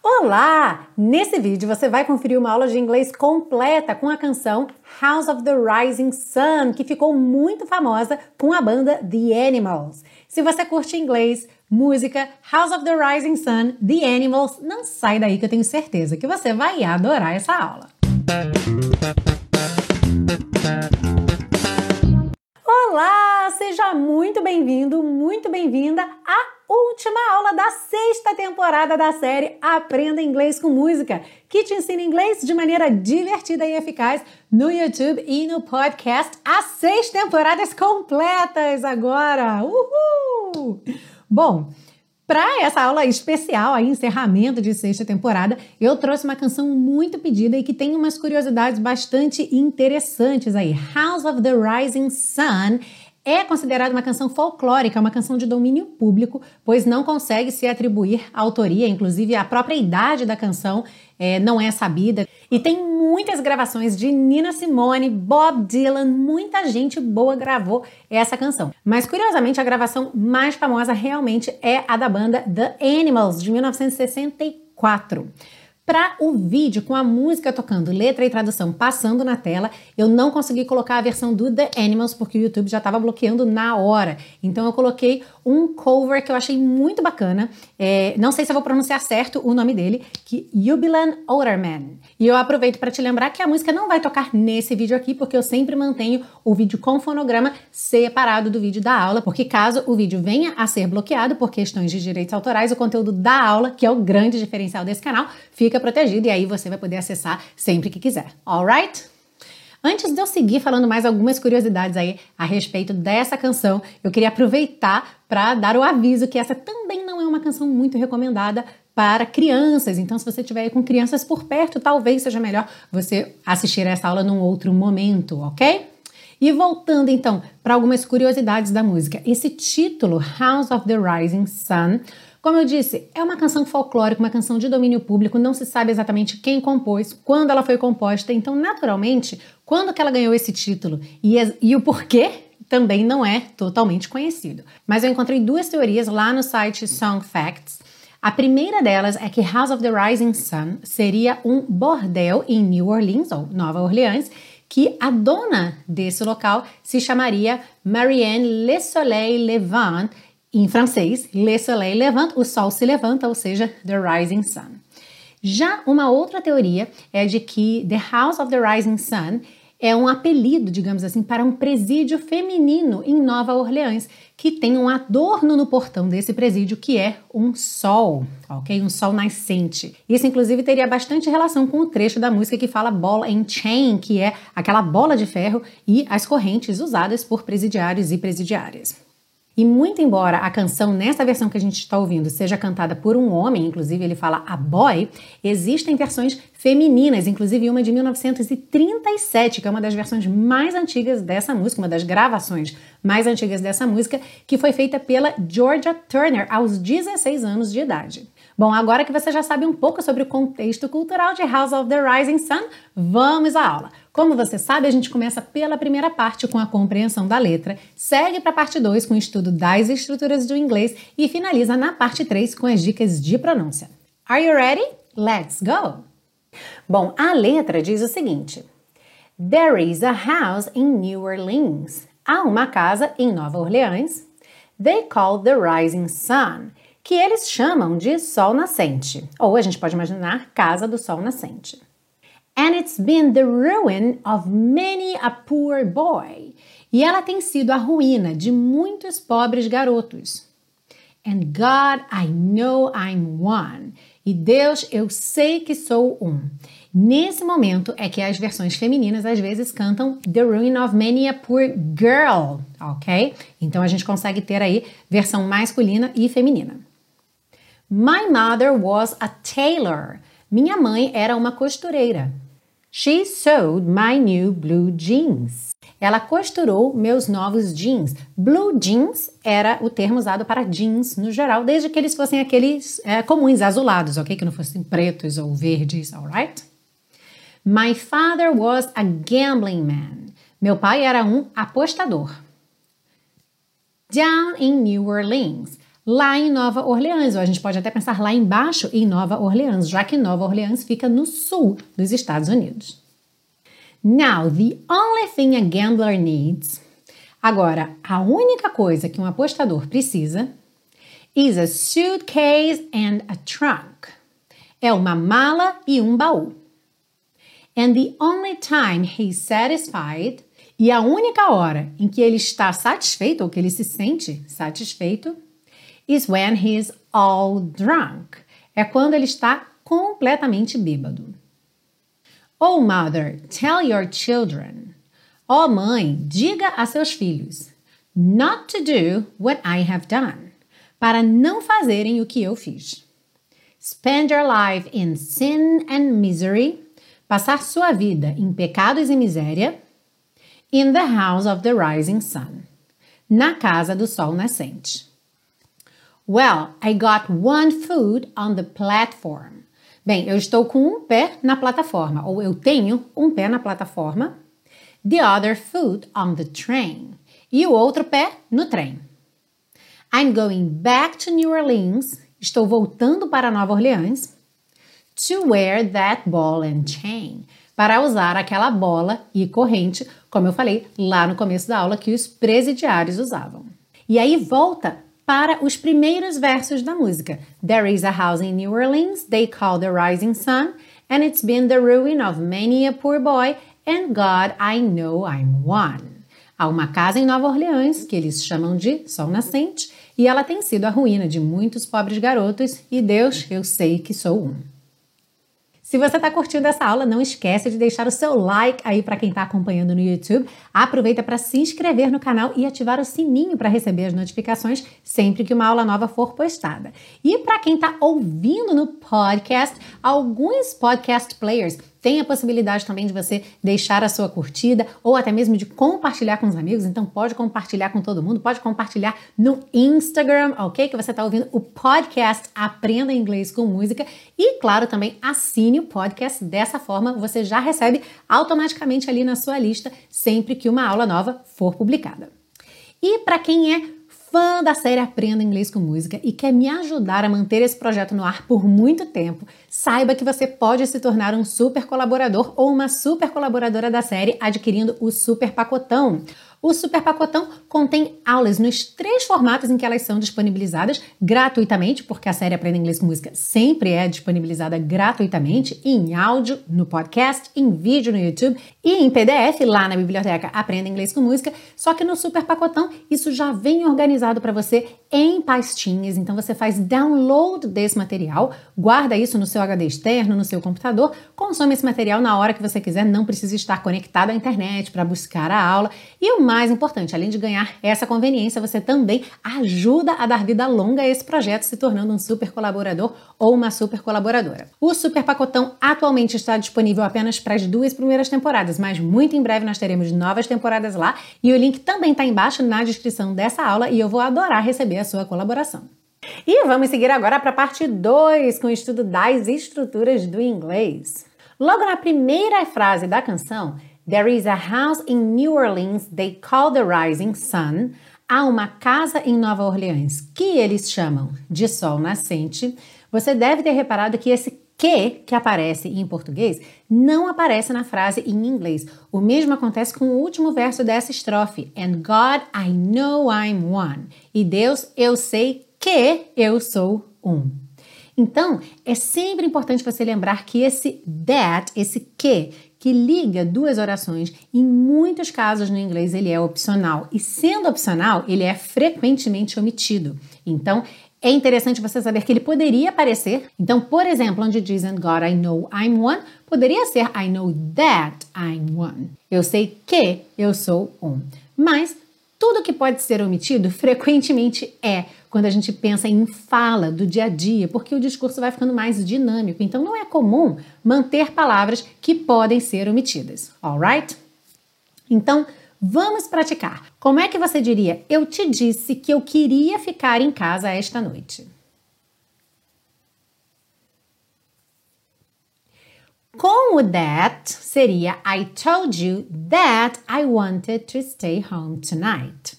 Olá! Nesse vídeo você vai conferir uma aula de inglês completa com a canção House of the Rising Sun, que ficou muito famosa com a banda The Animals. Se você curte inglês, música, House of the Rising Sun, The Animals, não sai daí que eu tenho certeza que você vai adorar essa aula. Olá! Seja muito bem-vindo, muito bem-vinda a última aula da sexta temporada da série Aprenda Inglês com Música, que te ensina inglês de maneira divertida e eficaz no YouTube e no podcast. As seis temporadas completas agora! Uhul! Bom, para essa aula especial, aí, encerramento de sexta temporada, eu trouxe uma canção muito pedida e que tem umas curiosidades bastante interessantes aí. House of the Rising Sun é considerada uma canção folclórica, uma canção de domínio público, pois não consegue se atribuir autoria, inclusive a própria idade da canção é, não é sabida. E tem muitas gravações de Nina Simone, Bob Dylan, muita gente boa gravou essa canção. Mas curiosamente, a gravação mais famosa realmente é a da banda The Animals, de 1964 para o vídeo com a música tocando, letra e tradução passando na tela, eu não consegui colocar a versão do The Animals porque o YouTube já estava bloqueando na hora. Então eu coloquei um cover que eu achei muito bacana. É, não sei se eu vou pronunciar certo o nome dele, que Jubilan Olderman. E eu aproveito para te lembrar que a música não vai tocar nesse vídeo aqui, porque eu sempre mantenho o vídeo com fonograma separado do vídeo da aula, porque caso o vídeo venha a ser bloqueado por questões de direitos autorais, o conteúdo da aula, que é o grande diferencial desse canal, fica protegido e aí você vai poder acessar sempre que quiser. Alright? Antes de eu seguir falando mais algumas curiosidades aí a respeito dessa canção, eu queria aproveitar para dar o aviso que essa também não é uma canção muito recomendada para crianças. Então, se você estiver com crianças por perto, talvez seja melhor você assistir essa aula num outro momento, ok? E voltando então para algumas curiosidades da música. Esse título, House of the Rising Sun, como eu disse, é uma canção folclórica, uma canção de domínio público, não se sabe exatamente quem compôs, quando ela foi composta, então, naturalmente, quando que ela ganhou esse título e, e o porquê também não é totalmente conhecido. Mas eu encontrei duas teorias lá no site Song Facts. A primeira delas é que House of the Rising Sun seria um bordel em New Orleans, ou Nova Orleans, que a dona desse local se chamaria Marianne Le Soleil Levant em francês, Le Soleil Levant, o sol se levanta, ou seja, The Rising Sun. Já uma outra teoria é de que The House of the Rising Sun é um apelido, digamos assim, para um presídio feminino em Nova Orleans, que tem um adorno no portão desse presídio que é um sol, ok? Um sol nascente. Isso, inclusive, teria bastante relação com o trecho da música que fala ball and chain, que é aquela bola de ferro e as correntes usadas por presidiários e presidiárias. E muito embora a canção, nessa versão que a gente está ouvindo, seja cantada por um homem, inclusive ele fala a boy, existem versões femininas, inclusive uma de 1937, que é uma das versões mais antigas dessa música, uma das gravações mais antigas dessa música, que foi feita pela Georgia Turner aos 16 anos de idade. Bom, agora que você já sabe um pouco sobre o contexto cultural de House of the Rising Sun, vamos à aula. Como você sabe, a gente começa pela primeira parte com a compreensão da letra, segue para a parte 2 com o estudo das estruturas do inglês e finaliza na parte 3 com as dicas de pronúncia. Are you ready? Let's go! Bom, a letra diz o seguinte: There is a house in New Orleans. Há uma casa em Nova Orleans. They call the rising sun que eles chamam de Sol Nascente, ou a gente pode imaginar Casa do Sol Nascente. And it's been the ruin of many a poor boy. E ela tem sido a ruína de muitos pobres garotos. And God, I know I'm one. E Deus, eu sei que sou um. Nesse momento é que as versões femininas às vezes cantam The Ruin of Many a Poor Girl, ok? Então a gente consegue ter aí versão masculina e feminina. My mother was a tailor. Minha mãe era uma costureira. She sewed my new blue jeans. Ela costurou meus novos jeans. Blue jeans era o termo usado para jeans no geral, desde que eles fossem aqueles é, comuns, azulados, ok? Que não fossem pretos ou verdes, alright? My father was a gambling man. Meu pai era um apostador. Down in New Orleans. Lá em Nova Orleans, ou a gente pode até pensar lá embaixo em Nova Orleans, já que Nova Orleans fica no sul dos Estados Unidos. Now, the only thing a gambler needs. Agora, a única coisa que um apostador precisa is a suitcase and a trunk. É uma mala e um baú. And the only time he's satisfied e a única hora em que ele está satisfeito ou que ele se sente satisfeito is when he's all drunk. É quando ele está completamente bêbado. Oh, mother, tell your children. Oh, mãe, diga a seus filhos. Not to do what I have done. Para não fazerem o que eu fiz. Spend your life in sin and misery. Passar sua vida em pecados e miséria. In the house of the rising sun. Na casa do sol nascente. Well, I got one foot on the platform. Bem, eu estou com um pé na plataforma, ou eu tenho um pé na plataforma. The other foot on the train. E o outro pé no trem. I'm going back to New Orleans. Estou voltando para Nova Orleans. To wear that ball and chain. Para usar aquela bola e corrente, como eu falei lá no começo da aula, que os presidiários usavam. E aí volta para os primeiros versos da música. There is a house in New Orleans they call the rising sun, and it's been the ruin of many a poor boy, and God, I know I'm one. Há uma casa em Nova Orleans que eles chamam de Sol Nascente, e ela tem sido a ruína de muitos pobres garotos, e Deus, eu sei que sou um. Se você está curtindo essa aula, não esquece de deixar o seu like aí para quem está acompanhando no YouTube. Aproveita para se inscrever no canal e ativar o sininho para receber as notificações sempre que uma aula nova for postada. E para quem está ouvindo no podcast, alguns podcast players tem a possibilidade também de você deixar a sua curtida ou até mesmo de compartilhar com os amigos. Então pode compartilhar com todo mundo, pode compartilhar no Instagram, ok? Que você está ouvindo o podcast Aprenda Inglês com Música. E claro, também assine o podcast. Dessa forma você já recebe automaticamente ali na sua lista sempre que uma aula nova for publicada. E para quem é fã da série Aprenda Inglês com Música e quer me ajudar a manter esse projeto no ar por muito tempo, saiba que você pode se tornar um super colaborador ou uma super colaboradora da série adquirindo o Super Pacotão. O Super Pacotão contém aulas nos três formatos em que elas são disponibilizadas gratuitamente, porque a série Aprenda Inglês com Música sempre é disponibilizada gratuitamente em áudio, no podcast, em vídeo no YouTube e em PDF lá na biblioteca Aprenda Inglês com Música. Só que no Super Pacotão isso já vem organizado para você em pastinhas, então você faz download desse material, guarda isso no seu HD externo, no seu computador, consome esse material na hora que você quiser, não precisa estar conectado à internet para buscar a aula. E o mais importante, além de ganhar essa conveniência, você também ajuda a dar vida longa a esse projeto, se tornando um super colaborador ou uma super colaboradora. O Super Pacotão atualmente está disponível apenas para as duas primeiras temporadas, mas muito em breve nós teremos novas temporadas lá e o link também está embaixo na descrição dessa aula e eu vou adorar receber a sua colaboração. E vamos seguir agora para a parte 2 com o estudo das estruturas do inglês. Logo na primeira frase da canção, There is a house in New Orleans they call the rising sun. Há uma casa em Nova Orleans que eles chamam de sol nascente. Você deve ter reparado que esse que que aparece em português não aparece na frase em inglês. O mesmo acontece com o último verso dessa estrofe. And God, I know I'm one. E Deus, eu sei que eu sou um. Então, é sempre importante você lembrar que esse that, esse que, que liga duas orações, em muitos casos no inglês ele é opcional. E sendo opcional, ele é frequentemente omitido. Então, é interessante você saber que ele poderia aparecer. Então, por exemplo, onde diz And God I know I'm one, poderia ser I know that I'm one. Eu sei que eu sou um. Mas tudo que pode ser omitido frequentemente é quando a gente pensa em fala do dia a dia, porque o discurso vai ficando mais dinâmico. Então não é comum manter palavras que podem ser omitidas, alright? Então, vamos praticar. Como é que você diria? Eu te disse que eu queria ficar em casa esta noite. Com o that seria I told you that I wanted to stay home tonight.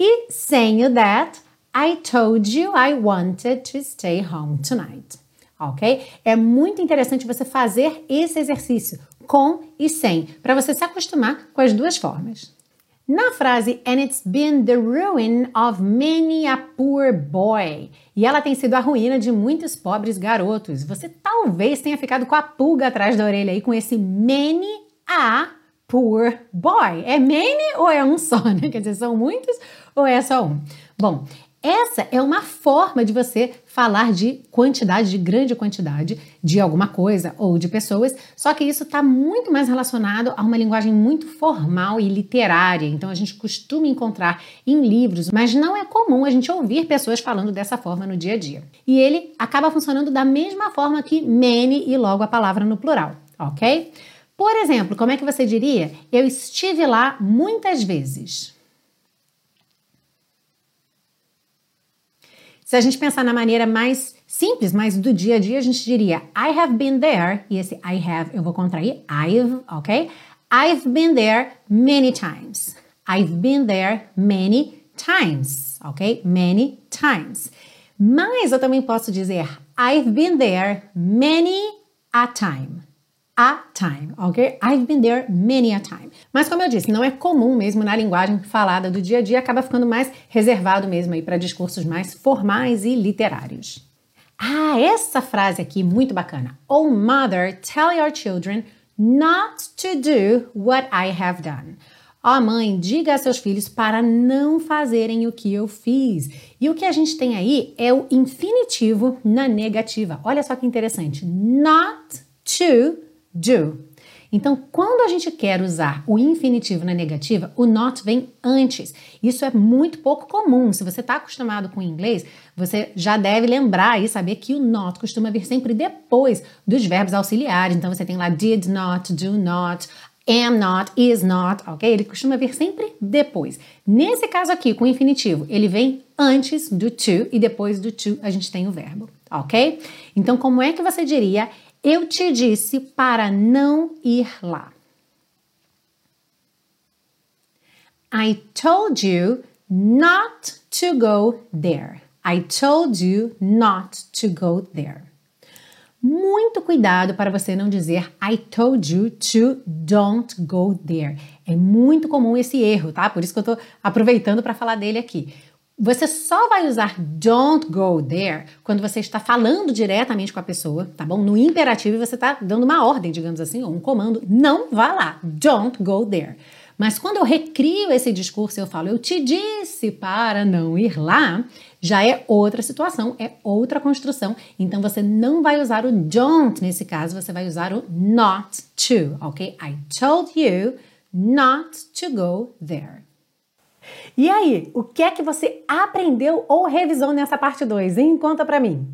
E sem o that, I told you I wanted to stay home tonight. Ok? É muito interessante você fazer esse exercício com e sem, para você se acostumar com as duas formas. Na frase And it's been the ruin of many a poor boy. E ela tem sido a ruína de muitos pobres garotos. Você talvez tenha ficado com a pulga atrás da orelha aí com esse many a poor boy. É many ou é um só, né? Quer dizer, são muitos ou é só um? Bom, essa é uma forma de você falar de quantidade, de grande quantidade de alguma coisa ou de pessoas, só que isso está muito mais relacionado a uma linguagem muito formal e literária. Então a gente costuma encontrar em livros, mas não é comum a gente ouvir pessoas falando dessa forma no dia a dia. E ele acaba funcionando da mesma forma que many e logo a palavra no plural, ok? Por exemplo, como é que você diria? Eu estive lá muitas vezes. Se a gente pensar na maneira mais simples, mais do dia a dia, a gente diria I have been there, e esse I have eu vou contrair, I've, ok? I've been there many times. I've been there many times, ok? Many times. Mas eu também posso dizer I've been there many a time a time, ok? I've been there many a time. Mas como eu disse, não é comum mesmo na linguagem falada do dia a dia, acaba ficando mais reservado mesmo aí para discursos mais formais e literários. Ah, essa frase aqui muito bacana. Oh mother, tell your children not to do what I have done. Ó oh, mãe, diga a seus filhos para não fazerem o que eu fiz. E o que a gente tem aí é o infinitivo na negativa. Olha só que interessante. Not to do. Então, quando a gente quer usar o infinitivo na negativa, o not vem antes. Isso é muito pouco comum. Se você está acostumado com inglês, você já deve lembrar e saber que o not costuma vir sempre depois dos verbos auxiliares. Então, você tem lá did not, do not, am not, is not, ok? Ele costuma vir sempre depois. Nesse caso aqui, com o infinitivo, ele vem antes do to e depois do to a gente tem o verbo, ok? Então, como é que você diria eu te disse para não ir lá. I told you not to go there. I told you not to go there. Muito cuidado para você não dizer I told you to don't go there. É muito comum esse erro, tá? Por isso que eu tô aproveitando para falar dele aqui. Você só vai usar don't go there quando você está falando diretamente com a pessoa, tá bom? No imperativo você está dando uma ordem, digamos assim, ou um comando. Não vá lá. Don't go there. Mas quando eu recrio esse discurso, eu falo, eu te disse para não ir lá, já é outra situação, é outra construção. Então você não vai usar o don't nesse caso, você vai usar o not to, ok? I told you not to go there. E aí, o que é que você aprendeu ou revisou nessa parte 2, hein? Conta pra mim.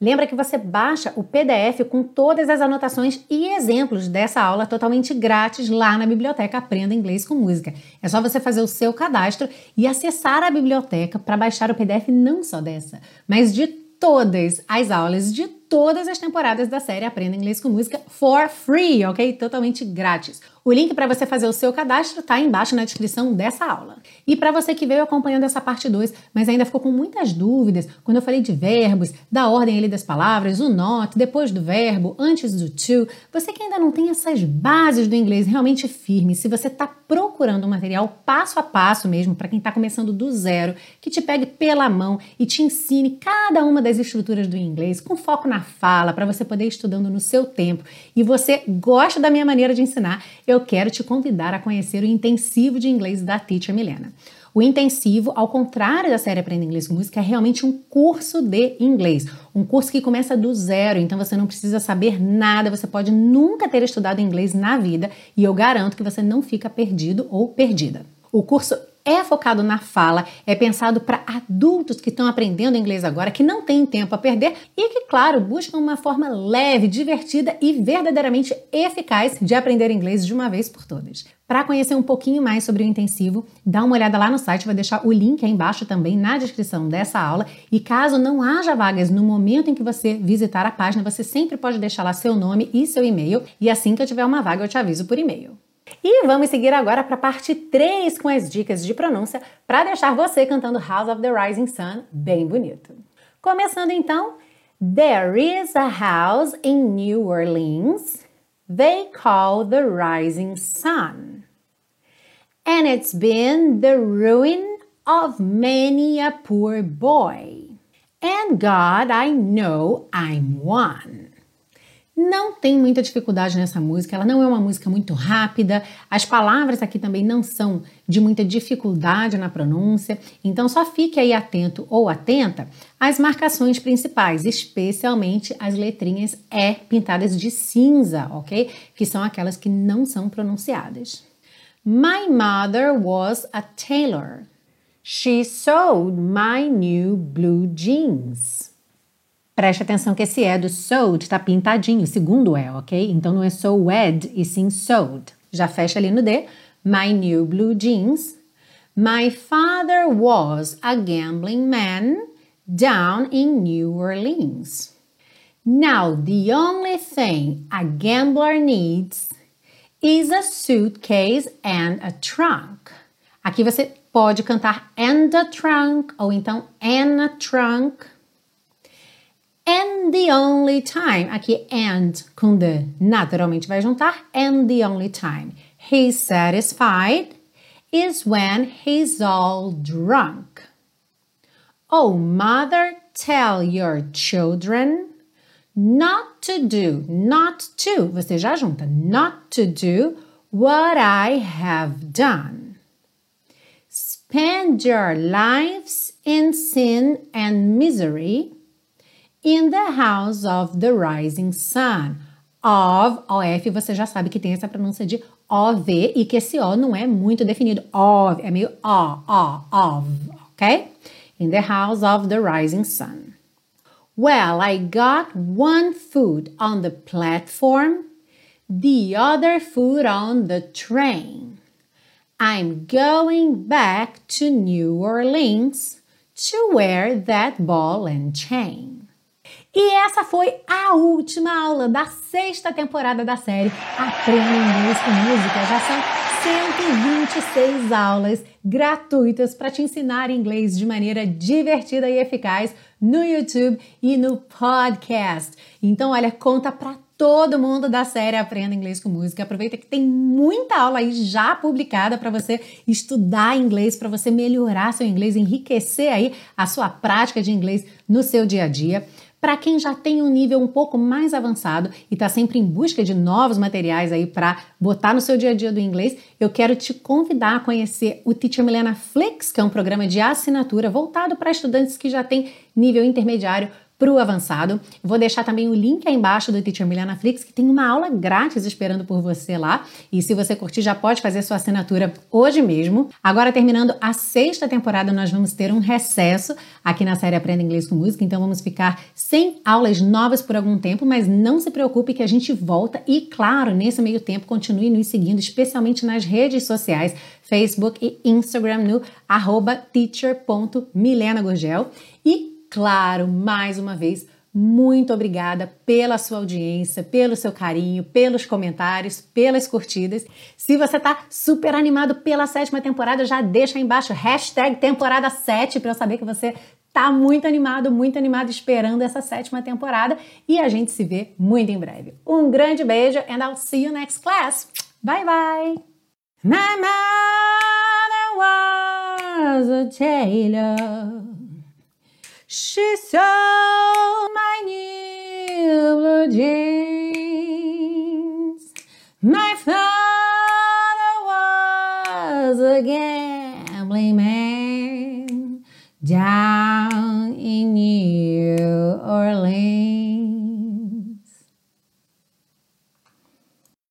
Lembra que você baixa o PDF com todas as anotações e exemplos dessa aula totalmente grátis lá na biblioteca Aprenda Inglês com Música. É só você fazer o seu cadastro e acessar a biblioteca para baixar o PDF não só dessa, mas de todas as aulas de todas as temporadas da série Aprenda Inglês com Música for free, ok? Totalmente grátis. O link para você fazer o seu cadastro está embaixo na descrição dessa aula. E para você que veio acompanhando essa parte 2, mas ainda ficou com muitas dúvidas, quando eu falei de verbos, da ordem ali das palavras, o not, depois do verbo, antes do to, você que ainda não tem essas bases do inglês realmente firmes, se você está procurando um material passo a passo mesmo, para quem está começando do zero, que te pegue pela mão e te ensine cada uma das estruturas do inglês, com foco na fala, para você poder ir estudando no seu tempo, e você gosta da minha maneira de ensinar, eu eu quero te convidar a conhecer o intensivo de inglês da Teacher Milena. O intensivo, ao contrário da série Aprenda Inglês com Música, é realmente um curso de inglês. Um curso que começa do zero, então você não precisa saber nada, você pode nunca ter estudado inglês na vida e eu garanto que você não fica perdido ou perdida. O curso é focado na fala, é pensado para adultos que estão aprendendo inglês agora, que não têm tempo a perder e que, claro, buscam uma forma leve, divertida e verdadeiramente eficaz de aprender inglês de uma vez por todas. Para conhecer um pouquinho mais sobre o intensivo, dá uma olhada lá no site, vou deixar o link aí embaixo também na descrição dessa aula. E caso não haja vagas no momento em que você visitar a página, você sempre pode deixar lá seu nome e seu e-mail, e assim que eu tiver uma vaga eu te aviso por e-mail. E vamos seguir agora para a parte 3 com as dicas de pronúncia para deixar você cantando House of the Rising Sun bem bonito. Começando então, There is a house in New Orleans they call the Rising Sun. And it's been the ruin of many a poor boy. And God, I know I'm one. Não tem muita dificuldade nessa música, ela não é uma música muito rápida, as palavras aqui também não são de muita dificuldade na pronúncia, então só fique aí atento ou atenta às marcações principais, especialmente as letrinhas E pintadas de cinza, ok? Que são aquelas que não são pronunciadas. My mother was a tailor. She sewed my new blue jeans. Preste atenção que esse é do sewed está pintadinho, segundo é, ok? Então não é sewed e sim sewed. Já fecha ali no D. My new blue jeans. My father was a gambling man down in New Orleans. Now, the only thing a gambler needs is a suitcase and a trunk. Aqui você pode cantar and a trunk ou então and a trunk And the only time, aqui and com the naturalmente vai juntar. And the only time he's satisfied is when he's all drunk. Oh, mother, tell your children not to do, not to, você já junta, not to do what I have done. Spend your lives in sin and misery in the house of the rising sun. Of, OF, você já sabe que tem essa pronúncia de OV e que esse O não é muito definido. Of, é meio O, O, of, ok? In the house of the rising sun. Well, I got one foot on the platform, the other foot on the train. I'm going back to New Orleans to wear that ball and chain. E essa foi a última aula da sexta temporada da série Aprenda Inglês com Música. Já são 126 aulas gratuitas para te ensinar inglês de maneira divertida e eficaz no YouTube e no podcast. Então, olha, conta para todo mundo da série Aprenda Inglês com Música. Aproveita que tem muita aula aí já publicada para você estudar inglês, para você melhorar seu inglês, enriquecer aí a sua prática de inglês no seu dia a dia. Para quem já tem um nível um pouco mais avançado e está sempre em busca de novos materiais aí para botar no seu dia a dia do inglês, eu quero te convidar a conhecer o Teacher Milena Flix, que é um programa de assinatura voltado para estudantes que já têm nível intermediário para o avançado. Vou deixar também o link aí embaixo do Teacher Milena Flix, que tem uma aula grátis esperando por você lá. E se você curtir, já pode fazer sua assinatura hoje mesmo. Agora, terminando a sexta temporada, nós vamos ter um recesso aqui na série Aprenda Inglês com Música, então vamos ficar sem aulas novas por algum tempo, mas não se preocupe que a gente volta e, claro, nesse meio tempo, continue nos seguindo, especialmente nas redes sociais, Facebook e Instagram no arroba teacher.milenagurgel. E Claro, mais uma vez, muito obrigada pela sua audiência, pelo seu carinho, pelos comentários, pelas curtidas. Se você tá super animado pela sétima temporada, já deixa aí embaixo hashtag temporada 7 para eu saber que você tá muito animado, muito animado esperando essa sétima temporada e a gente se vê muito em breve. Um grande beijo and I'll see you next class. Bye bye. My mother was a tailor. She saw my new blue jeans. My father was a gambling man down